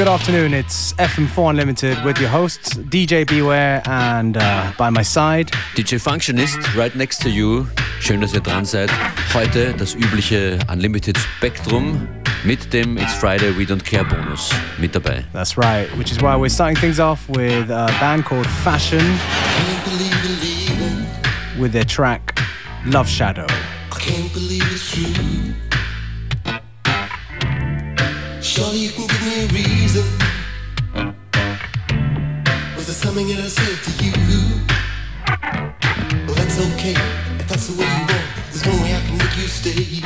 Good afternoon. It's FM4 Unlimited with your hosts DJ Beware and uh, by my side DJ Functionist right next to you. Schön, dass ihr dran seid. Heute das übliche Unlimited Spectrum mit dem It's Friday We Don't Care Bonus mit dabei. That's right, which is why we're starting things off with a band called Fashion with their track Love Shadow. I can't believe it's true. Surely you can give me a reason. Was there something that I said to you? Well, that's okay. If that's the way you want, there's no way I can make you stay.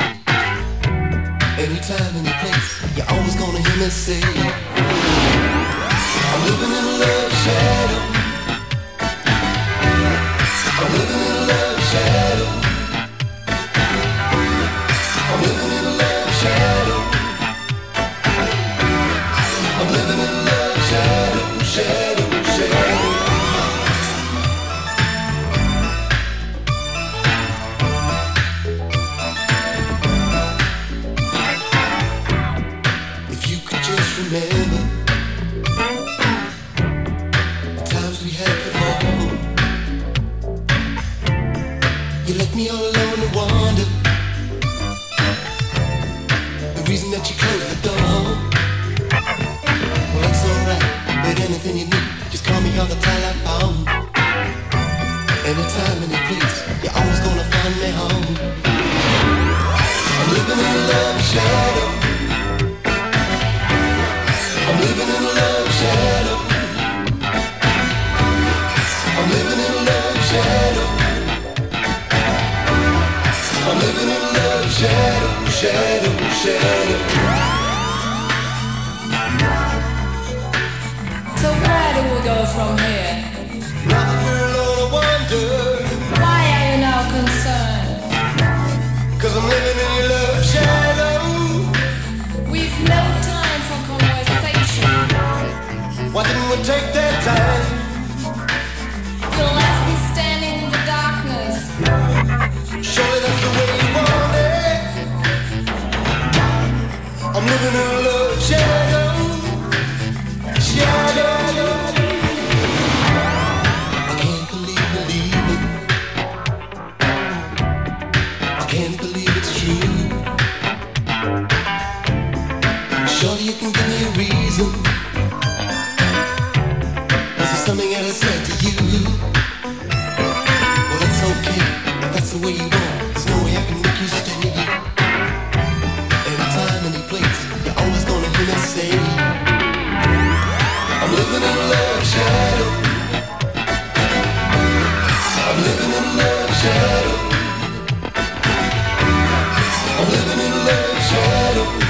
Anytime, any place, you're always gonna hear me say, I'm living in a love shadow. I'm living in a love shadow. On the telephone. In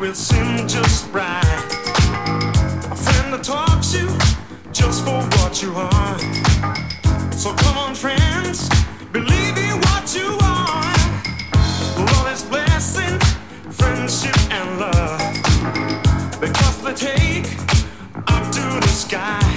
will seem just right. A friend that talks you just for what you are. So come on, friends, believe in what you are. Love is blessing, friendship and love. Because they take up to the sky.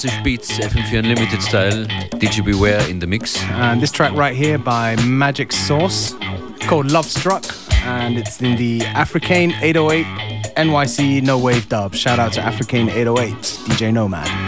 Percussive beats, FM4 Unlimited style, DJ Beware in the mix. And this track right here by Magic Source called Love Struck. And it's in the Africaine 808 NYC No Wave dub. Shout out to Africaine 808, DJ Nomad.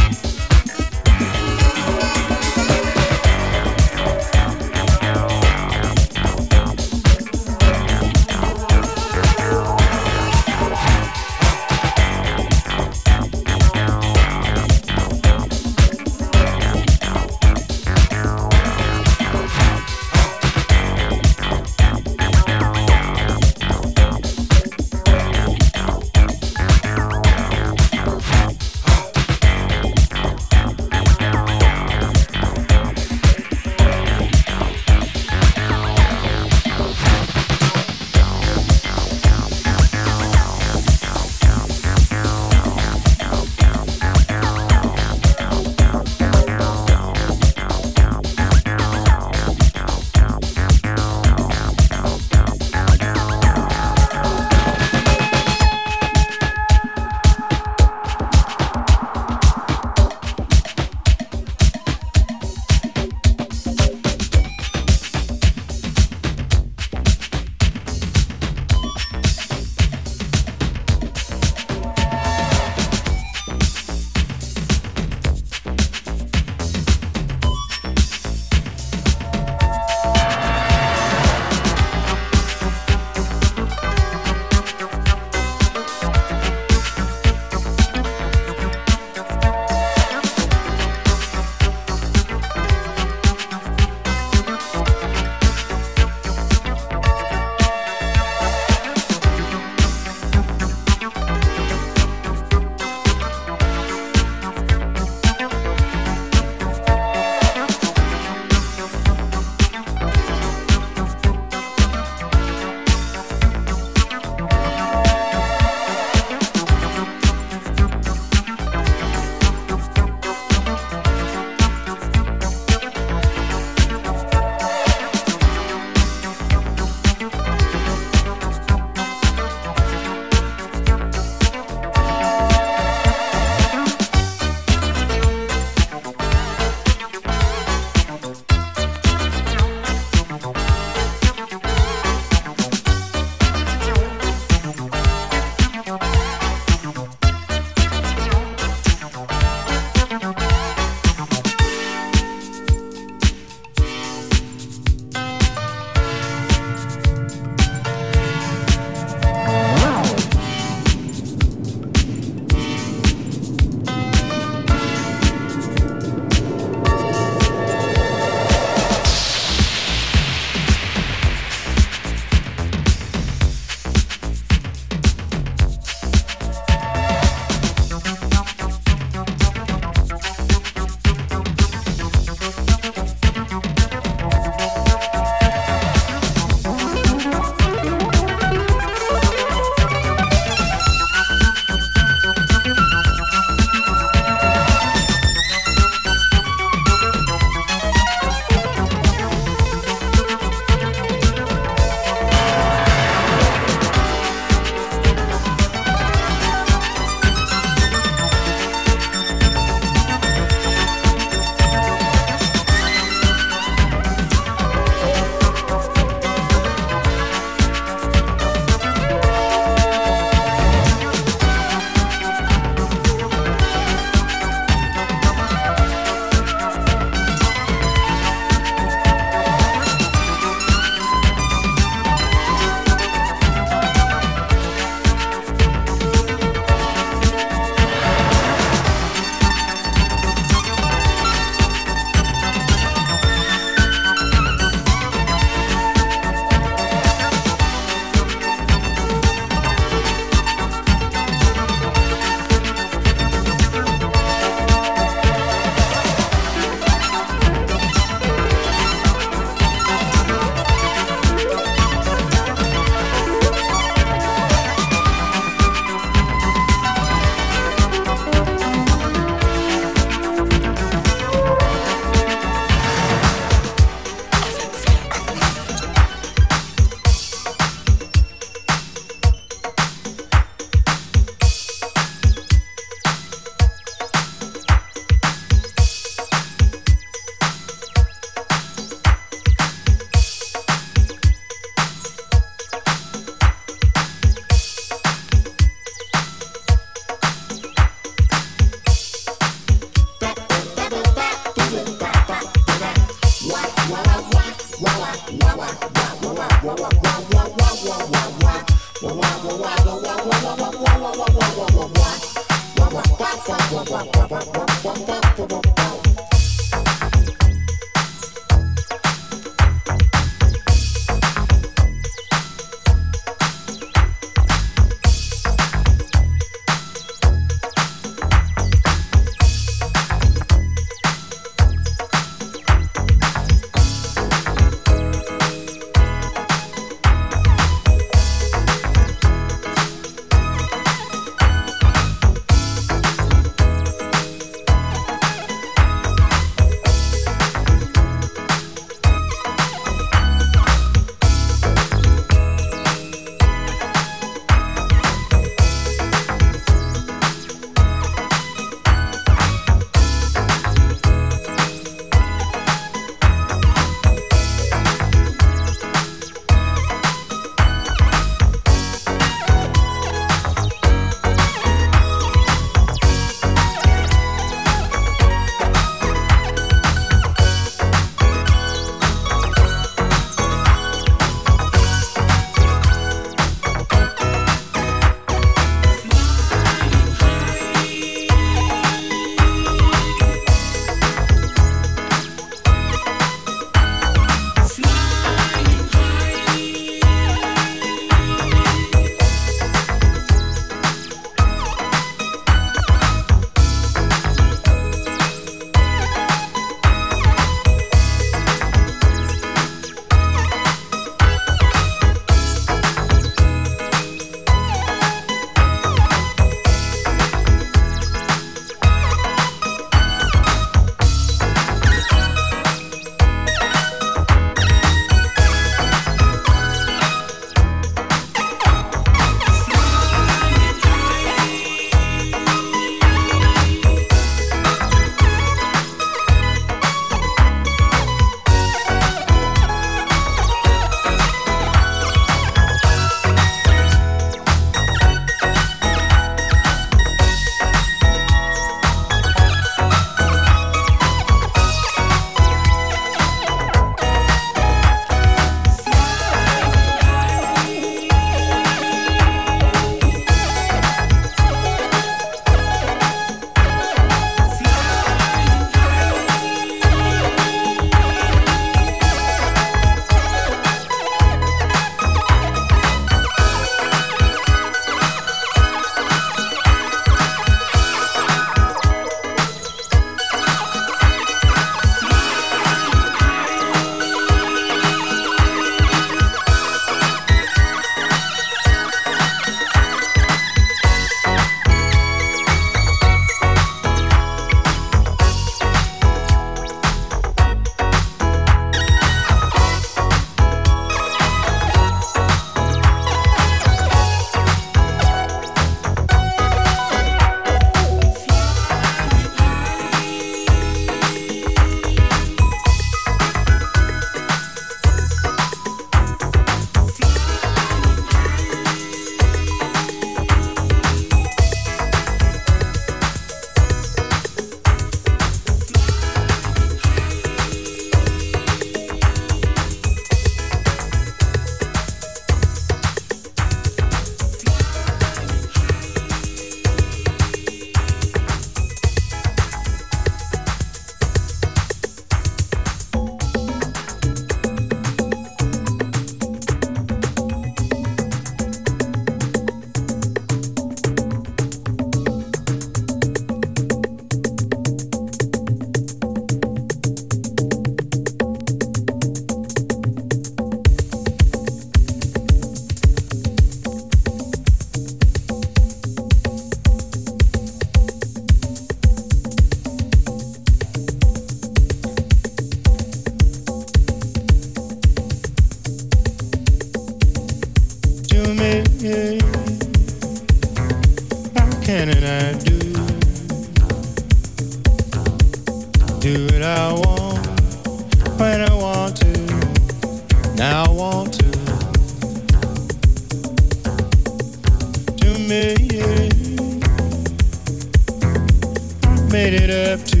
You it up to.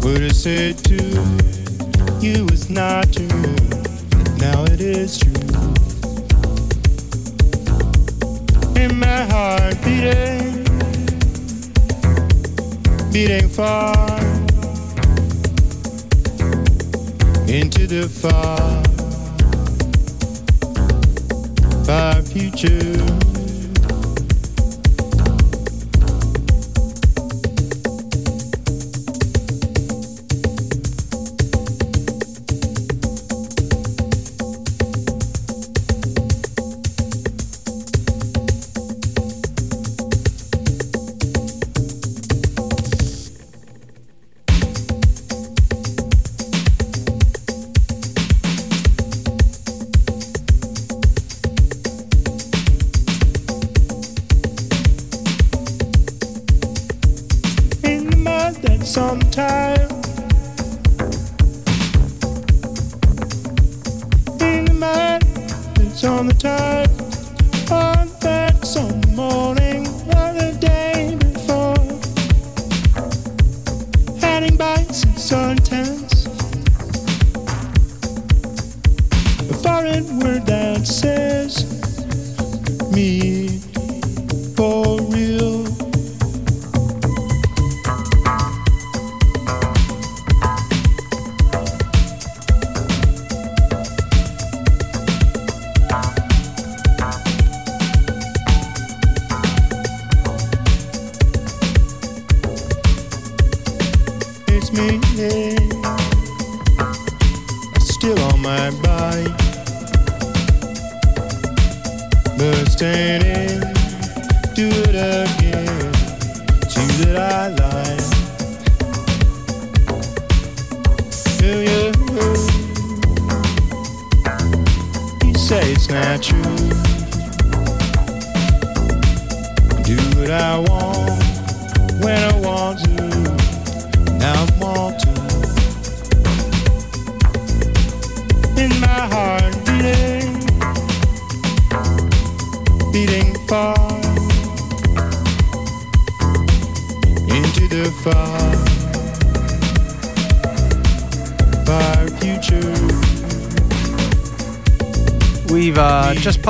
What I said to you was not true. Now it is true. In my heart beating, beating far into the far, far future.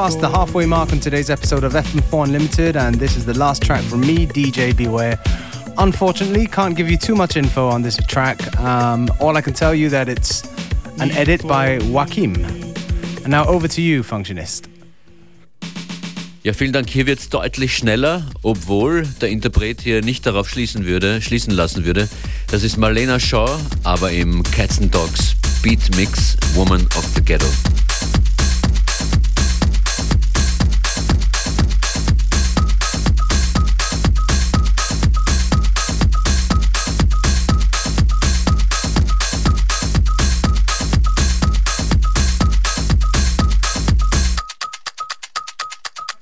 Passed the halfway mark on today's episode of FM4 Unlimited, and this is the last track from me, DJ Beware. Unfortunately, can't give you too much info on this track. Um, all I can tell you that it's an edit by Joachim. And now over to you, Functionist. Ja, vielen Dank. Hier wird es deutlich schneller, obwohl der Interpret hier nicht darauf schließen würde, schließen lassen würde. Das ist Marlena Shaw, aber im Cats and Dogs Beat Mix Woman of the Ghetto.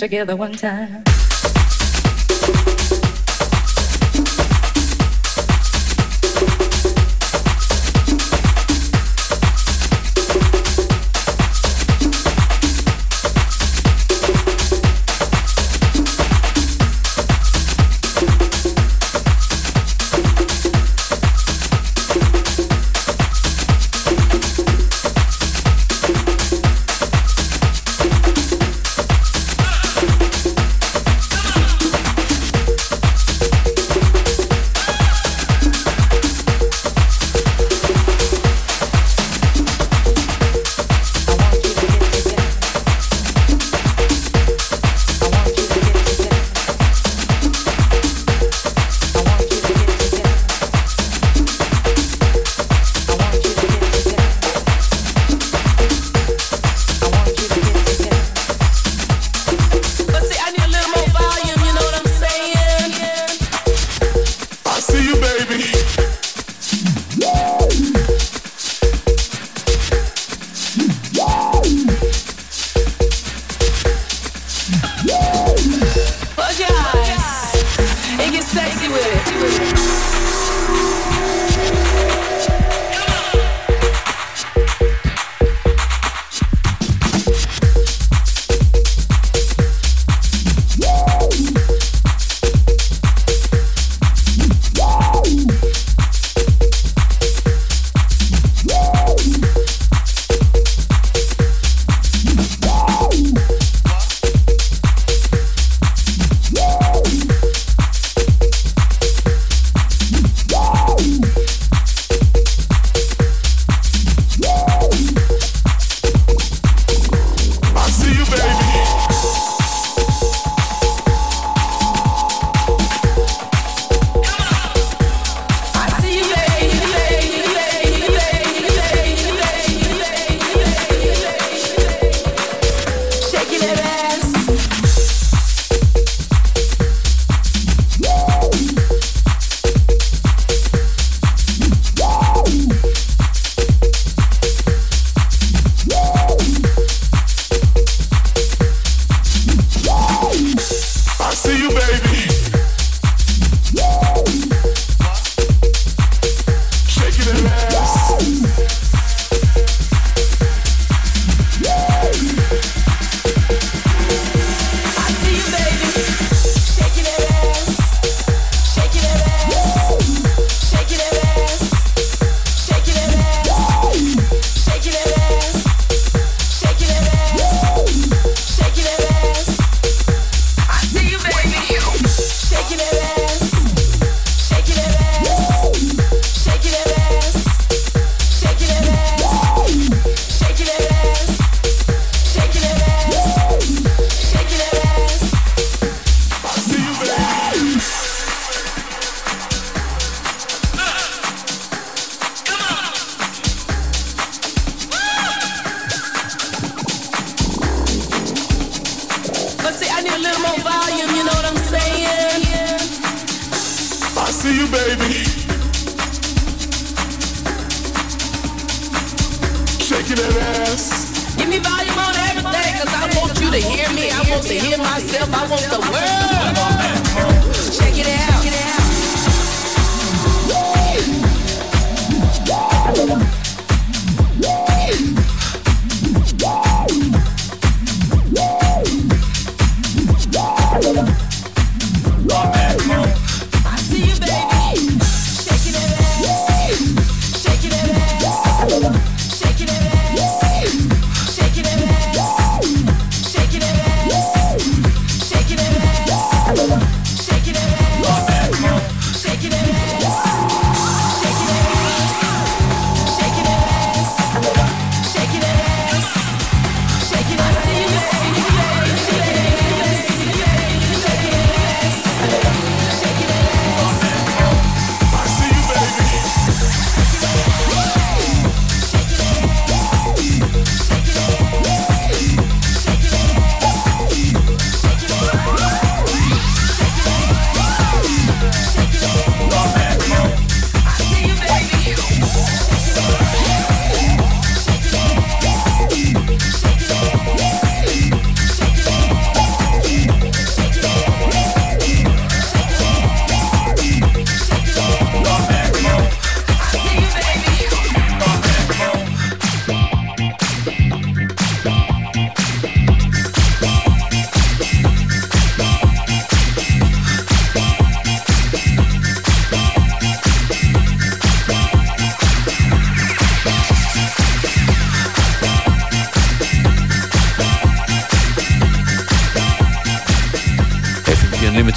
Together one time.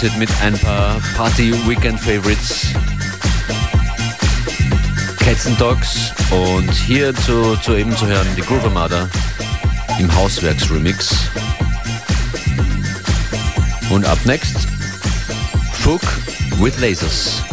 Unlimited mit ein paar Party-Weekend-Favorites. Cats and Dogs und hier zu, zu eben zu hören die Groove Armada im Hauswerks-Remix. Und ab next, Fook with Lasers.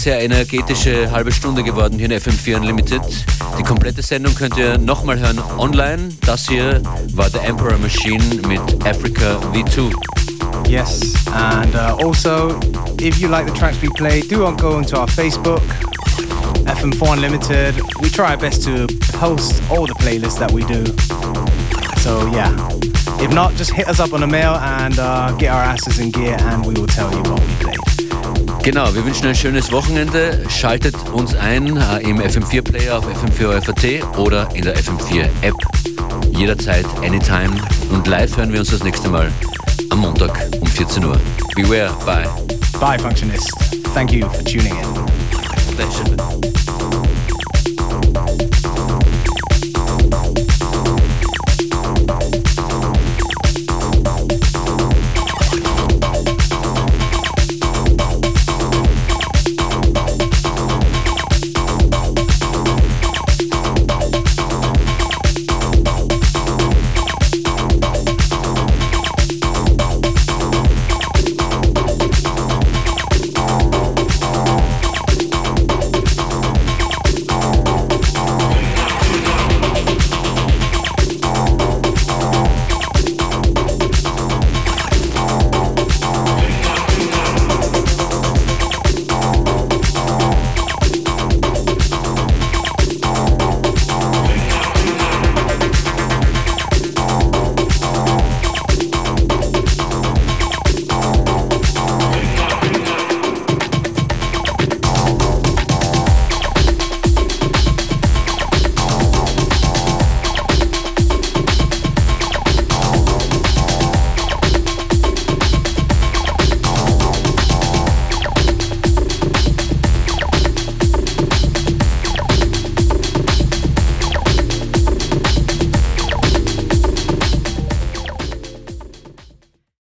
Sehr energetische halbe Stunde geworden hier in FM4 Unlimited. Die komplette Sendung könnt ihr nochmal hören online. Das hier war The Emperor Machine mit Africa V2. Yes, and uh, also, if you like the tracks we play, do go into our Facebook, FM4 Unlimited. We try our best to post all the playlists that we do. So yeah, if not, just hit us up on a mail and uh, get our asses in gear, and we will tell you what we played. Genau, wir wünschen ein schönes Wochenende. Schaltet uns ein äh, im FM4-Player auf FM4 FAT oder in der FM4-App. Jederzeit, anytime. Und live hören wir uns das nächste Mal am Montag um 14 Uhr. Beware, bye. Bye, Functionist. Thank you for tuning in.